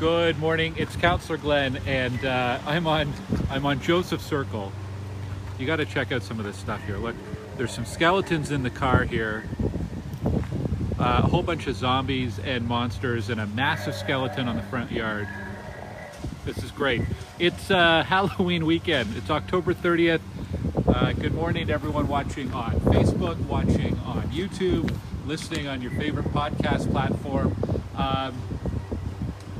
Good morning. It's Councillor Glen, and uh, I'm on I'm on Joseph Circle. You got to check out some of this stuff here. Look, there's some skeletons in the car here, uh, a whole bunch of zombies and monsters, and a massive skeleton on the front yard. This is great. It's uh, Halloween weekend. It's October 30th. Uh, good morning to everyone watching on Facebook, watching on YouTube, listening on your favorite podcast platform. Um,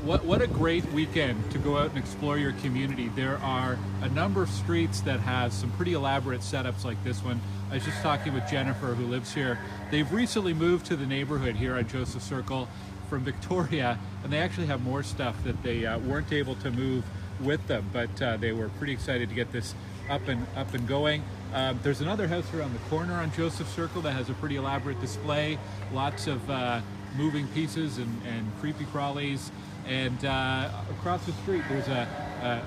what, what a great weekend to go out and explore your community. There are a number of streets that have some pretty elaborate setups like this one. I was just talking with Jennifer who lives here. They've recently moved to the neighborhood here on Joseph Circle from Victoria and they actually have more stuff that they uh, weren't able to move with them, but uh, they were pretty excited to get this up and up and going. Um, there's another house around the corner on Joseph Circle that has a pretty elaborate display, lots of uh, moving pieces and, and creepy crawlies. And uh, across the street, there's a,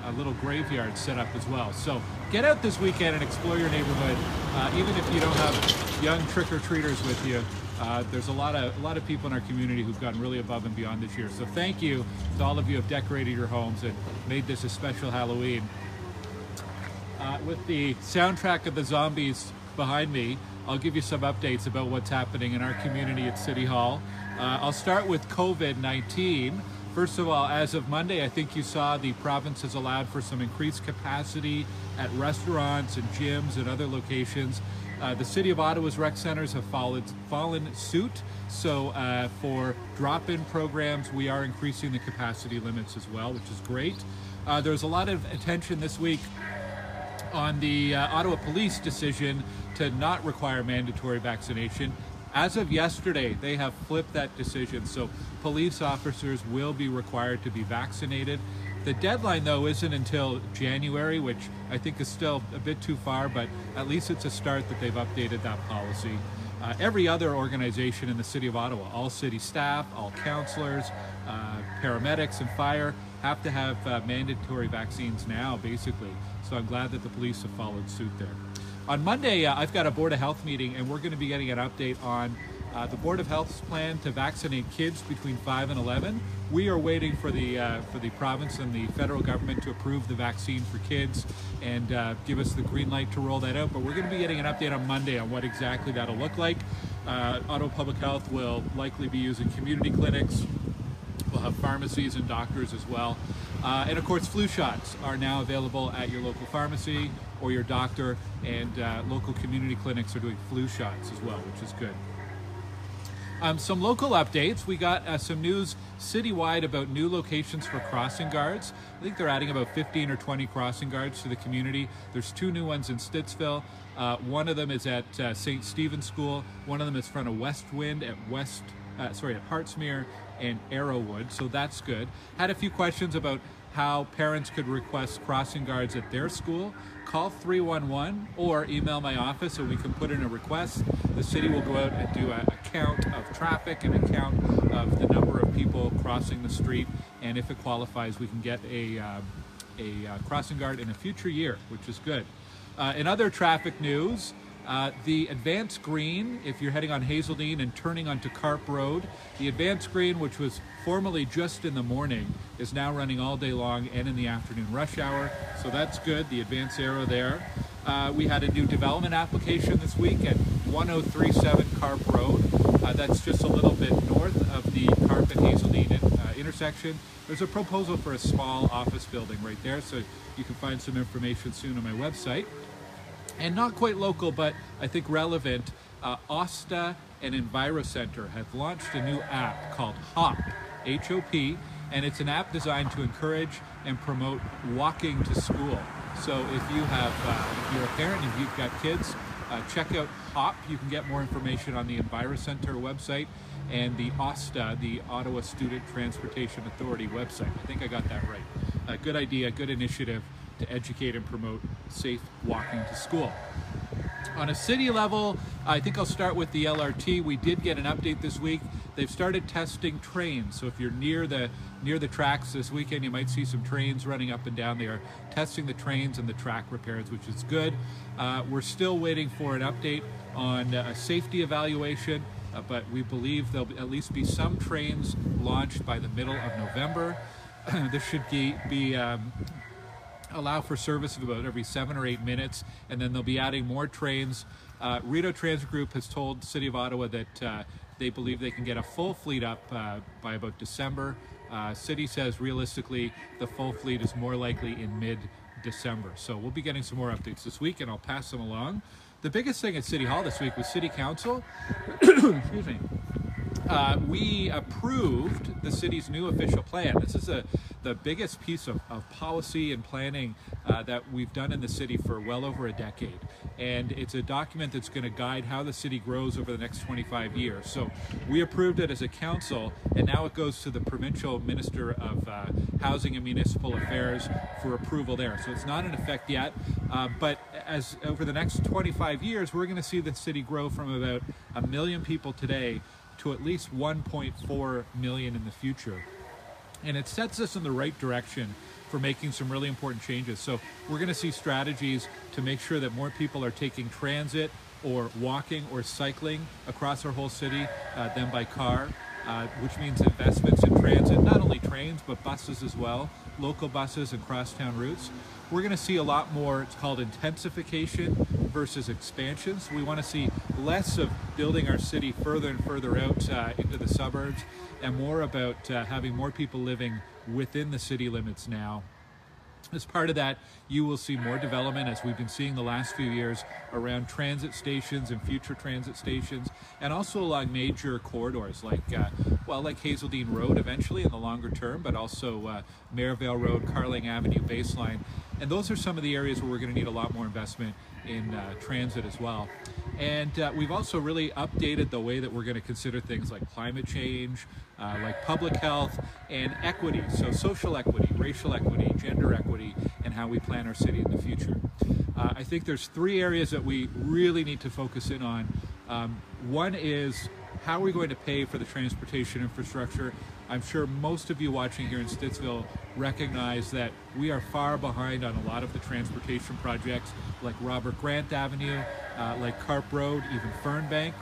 a, a, little graveyard set up as well. So get out this weekend and explore your neighborhood. Uh, even if you don't have young trick-or-treaters with you, uh, there's a lot of a lot of people in our community who've gone really above and beyond this year. So thank you to all of you who have decorated your homes and made this a special Halloween. Uh, with the soundtrack of the zombies behind me, I'll give you some updates about what's happening in our community at City Hall. Uh, I'll start with COVID-19. First of all, as of Monday, I think you saw the province has allowed for some increased capacity at restaurants and gyms and other locations. Uh, the City of Ottawa's rec centers have followed, fallen suit. So uh, for drop-in programs, we are increasing the capacity limits as well, which is great. Uh, there's a lot of attention this week on the uh, Ottawa Police decision to not require mandatory vaccination. As of yesterday, they have flipped that decision, so police officers will be required to be vaccinated. The deadline, though, isn't until January, which I think is still a bit too far, but at least it's a start that they've updated that policy. Uh, every other organization in the City of Ottawa, all city staff, all councillors, uh, paramedics, and fire have to have uh, mandatory vaccines now, basically. So I'm glad that the police have followed suit there. On Monday, uh, I've got a Board of Health meeting, and we're going to be getting an update on uh, the Board of Health's plan to vaccinate kids between 5 and 11. We are waiting for the uh, for the province and the federal government to approve the vaccine for kids and uh, give us the green light to roll that out. But we're going to be getting an update on Monday on what exactly that'll look like. Uh, Ottawa Public Health will likely be using community clinics. We'll have pharmacies and doctors as well. Uh, and of course, flu shots are now available at your local pharmacy or your doctor, and uh, local community clinics are doing flu shots as well, which is good. Um, some local updates. We got uh, some news citywide about new locations for crossing guards. I think they're adding about 15 or 20 crossing guards to the community. There's two new ones in Stittsville. Uh, one of them is at uh, St. Stephen's School. One of them is front of Westwind at West, uh, sorry, at Hartsmere and Arrowwood. So that's good. Had a few questions about how parents could request crossing guards at their school, call 311 or email my office and we can put in a request. The city will go out and do a, a count of traffic and a count of the number of people crossing the street. And if it qualifies, we can get a, uh, a uh, crossing guard in a future year, which is good. Uh, in other traffic news, uh, the advanced green, if you're heading on Hazeldean and turning onto Carp Road, the advanced green, which was formerly just in the morning, is now running all day long and in the afternoon rush hour. So that's good, the advanced arrow there. Uh, we had a new development application this week at 1037 Carp Road. Uh, that's just a little bit north of the Carp and Hazeldean uh, intersection. There's a proposal for a small office building right there, so you can find some information soon on my website and not quite local, but I think relevant, uh, OSTA and EnviroCenter have launched a new app called HOP, H-O-P, and it's an app designed to encourage and promote walking to school. So if you have, uh, if you're a parent and you've got kids, uh, check out HOP. You can get more information on the EnviroCenter website and the OSTA, the Ottawa Student Transportation Authority website. I think I got that right. A good idea, good initiative to educate and promote safe walking to school. On a city level, I think I'll start with the LRT. We did get an update this week. They've started testing trains. So if you're near the near the tracks this weekend, you might see some trains running up and down. They are testing the trains and the track repairs, which is good. Uh, we're still waiting for an update on a safety evaluation, uh, but we believe there'll at least be some trains launched by the middle of November. this should be, be um, allow for service of about every seven or eight minutes, and then they'll be adding more trains. Uh, Rideau Transit Group has told City of Ottawa that uh, they believe they can get a full fleet up uh, by about December. Uh, City says realistically the full fleet is more likely in mid December. So we'll be getting some more updates this week and I'll pass them along. The biggest thing at City Hall this week was City Council. Excuse me. Uh, we approved the city's new official plan. This is a, the biggest piece of, of policy and planning uh, that we've done in the city for well over a decade. And it's a document that's going to guide how the city grows over the next 25 years. So we approved it as a council, and now it goes to the provincial minister of uh, housing and municipal affairs for approval there. So it's not in effect yet, uh, but as over the next 25 years, we're going to see the city grow from about a million people today to at least 1.4 million in the future. And it sets us in the right direction for making some really important changes. So we're going to see strategies to make sure that more people are taking transit or walking or cycling across our whole city uh, than by car. Uh, which means investments in transit, not only trains, but buses as well, local buses and crosstown routes. We're going to see a lot more, it's called intensification versus expansion. So we want to see less of building our city further and further out uh, into the suburbs and more about uh, having more people living within the city limits now as part of that, you will see more development as we've been seeing the last few years around transit stations and future transit stations, and also along major corridors like, uh, well, like Hazeldean Road eventually in the longer term, but also uh, Road, Carling Avenue, Baseline. And those are some of the areas where we're going to need a lot more investment in uh, transit as well. And uh, we've also really updated the way that we're going to consider things like climate change, uh, like public health, and equity. So social equity, racial equity, gender equity, and how we plan our city in the future. Uh, I think there's three areas that we really need to focus in on. Um, one is how are we going to pay for the transportation infrastructure? I'm sure most of you watching here in Stittsville recognize that we are far behind on a lot of the transportation projects like Robert Grant Avenue, uh, like Carp Road, even Fernbank.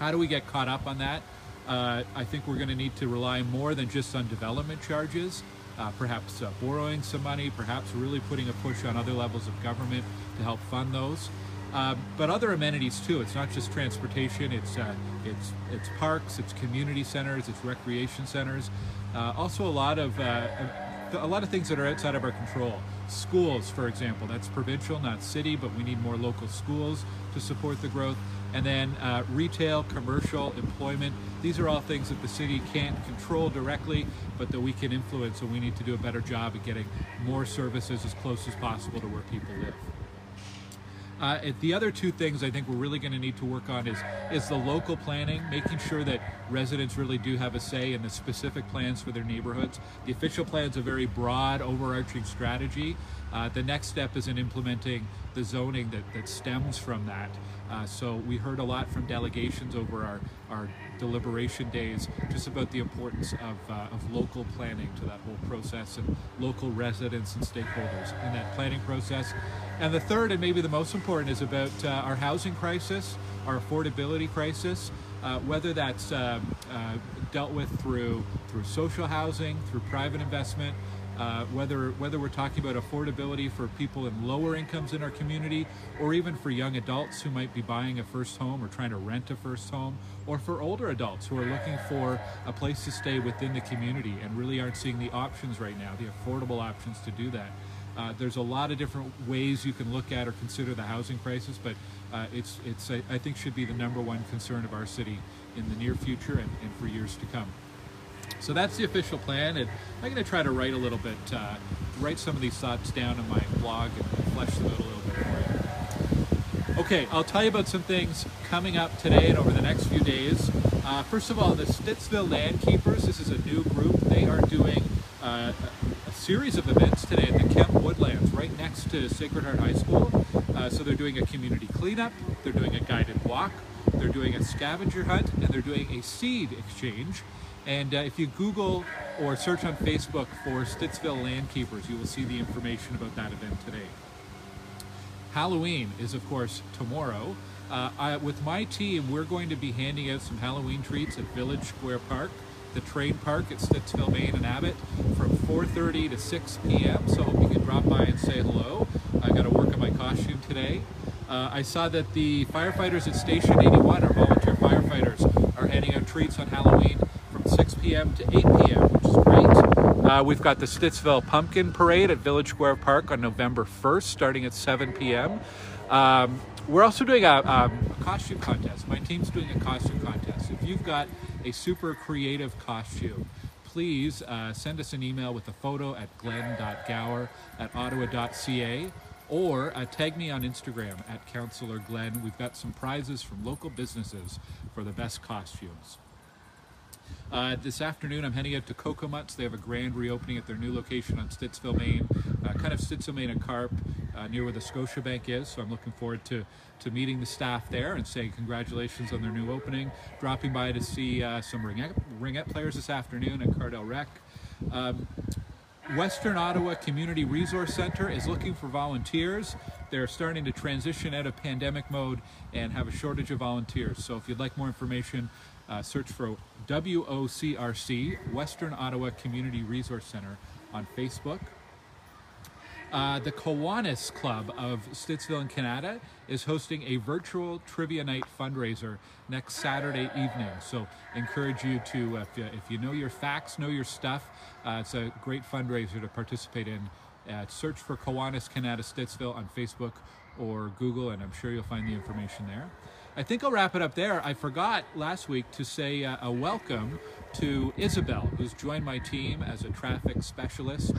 How do we get caught up on that? Uh, I think we're going to need to rely more than just on development charges, uh, perhaps uh, borrowing some money, perhaps really putting a push on other levels of government to help fund those. Um, but other amenities too. It's not just transportation. It's uh, it's it's parks. It's community centers. It's recreation centers. Uh, also, a lot of uh, a lot of things that are outside of our control. Schools, for example, that's provincial, not city, but we need more local schools to support the growth. And then uh, retail, commercial, employment. These are all things that the city can't control directly, but that we can influence. So we need to do a better job at getting more services as close as possible to where people live. Uh, the other two things I think we're really going to need to work on is is the local planning, making sure that residents really do have a say in the specific plans for their neighborhoods. The official plan is a very broad, overarching strategy. Uh, the next step is in implementing the zoning that, that stems from that. Uh, so we heard a lot from delegations over our, our deliberation days just about the importance of, uh, of local planning to that whole process and local residents and stakeholders in that planning process. And the third, and maybe the most important, is about uh, our housing crisis, our affordability crisis, uh, whether that's um, uh, dealt with through, through social housing, through private investment, uh, whether whether we're talking about affordability for people in lower incomes in our community, or even for young adults who might be buying a first home or trying to rent a first home, or for older adults who are looking for a place to stay within the community and really aren't seeing the options right now, the affordable options to do that. Uh, there's a lot of different ways you can look at or consider the housing crisis, but uh, it's, it's I think should be the number one concern of our city in the near future and, and for years to come. So that's the official plan, and I'm going to try to write a little bit, uh, write some of these thoughts down in my blog and flesh them out a little bit for you. Okay, I'll tell you about some things coming up today and over the next few days. Uh, first of all, the Stittsville Land Keepers, this is a new group. They are doing a series of events today at the Kemp Woodlands, right next to Sacred Heart High School. Uh, so they're doing a community cleanup, they're doing a guided walk, they're doing a scavenger hunt, and they're doing a seed exchange. And uh, if you Google or search on Facebook for Stittsville Land Keepers, you will see the information about that event today. Halloween is, of course, tomorrow. Uh, I, with my team, we're going to be handing out some Halloween treats at Village Square Park the trade park at Stittsville, Main and Abbott from 4.30 to 6 p.m. So hope you can drop by and say hello. I got to work on my costume today. Uh, I saw that the firefighters at Station 81, our volunteer firefighters, are handing out treats on Halloween from 6 p.m. to 8 p.m., which is great. Uh, we've got the Stittsville Pumpkin Parade at Village Square Park on November 1st, starting at 7 p.m. Um, we're also doing a, um, a, costume contest. My team's doing a costume contest. If you've got a super creative costume, please uh, send us an email with a photo at glen.gower at ottawa.ca or uh, tag me on Instagram at Councillor Glen. We've got some prizes from local businesses for the best costumes. Uh, this afternoon, I'm heading out to Cocomuts. They have a grand reopening at their new location on Stittsville, Main, uh, kind of Stittsville, Main and Carp, uh, near where the Scotiabank is. So I'm looking forward to, to meeting the staff there and saying congratulations on their new opening. Dropping by to see uh, some ringette, ringette players this afternoon at Cardel Rec. Um, Western Ottawa Community Resource Center is looking for volunteers. They're starting to transition out of pandemic mode and have a shortage of volunteers. So if you'd like more information, uh, search for WOCRC, Western Ottawa Community Resource Center on Facebook. Uh, the Kiwanis Club of Stittsville and Kanata is hosting a virtual trivia night fundraiser next Saturday evening. So encourage you to, uh, if, you, if you know your facts, know your stuff, uh, it's a great fundraiser to participate in. Uh, search for Kiwanis Kanata Stittsville on Facebook or Google, and I'm sure you'll find the information there. I think I'll wrap it up there. I forgot last week to say uh, a welcome to Isabel, who's joined my team as a traffic specialist.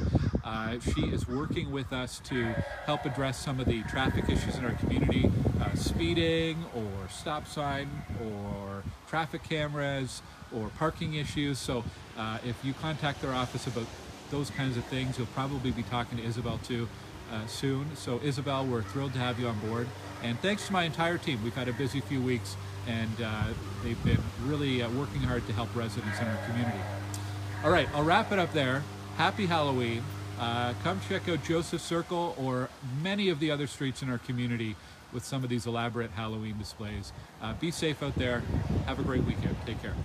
Uh, she is working with us to help address some of the traffic issues in our community, uh, speeding or stop sign or traffic cameras or parking issues. So uh, if you contact their office about those kinds of things, you'll probably be talking to Isabel too uh, soon. So Isabel, we're thrilled to have you on board. And thanks to my entire team. We've had a busy few weeks and uh, they've been really uh, working hard to help residents in our community. All right, I'll wrap it up there. Happy Halloween. Uh, come check out Joseph Circle or many of the other streets in our community with some of these elaborate Halloween displays. Uh, be safe out there. Have a great weekend. Take care.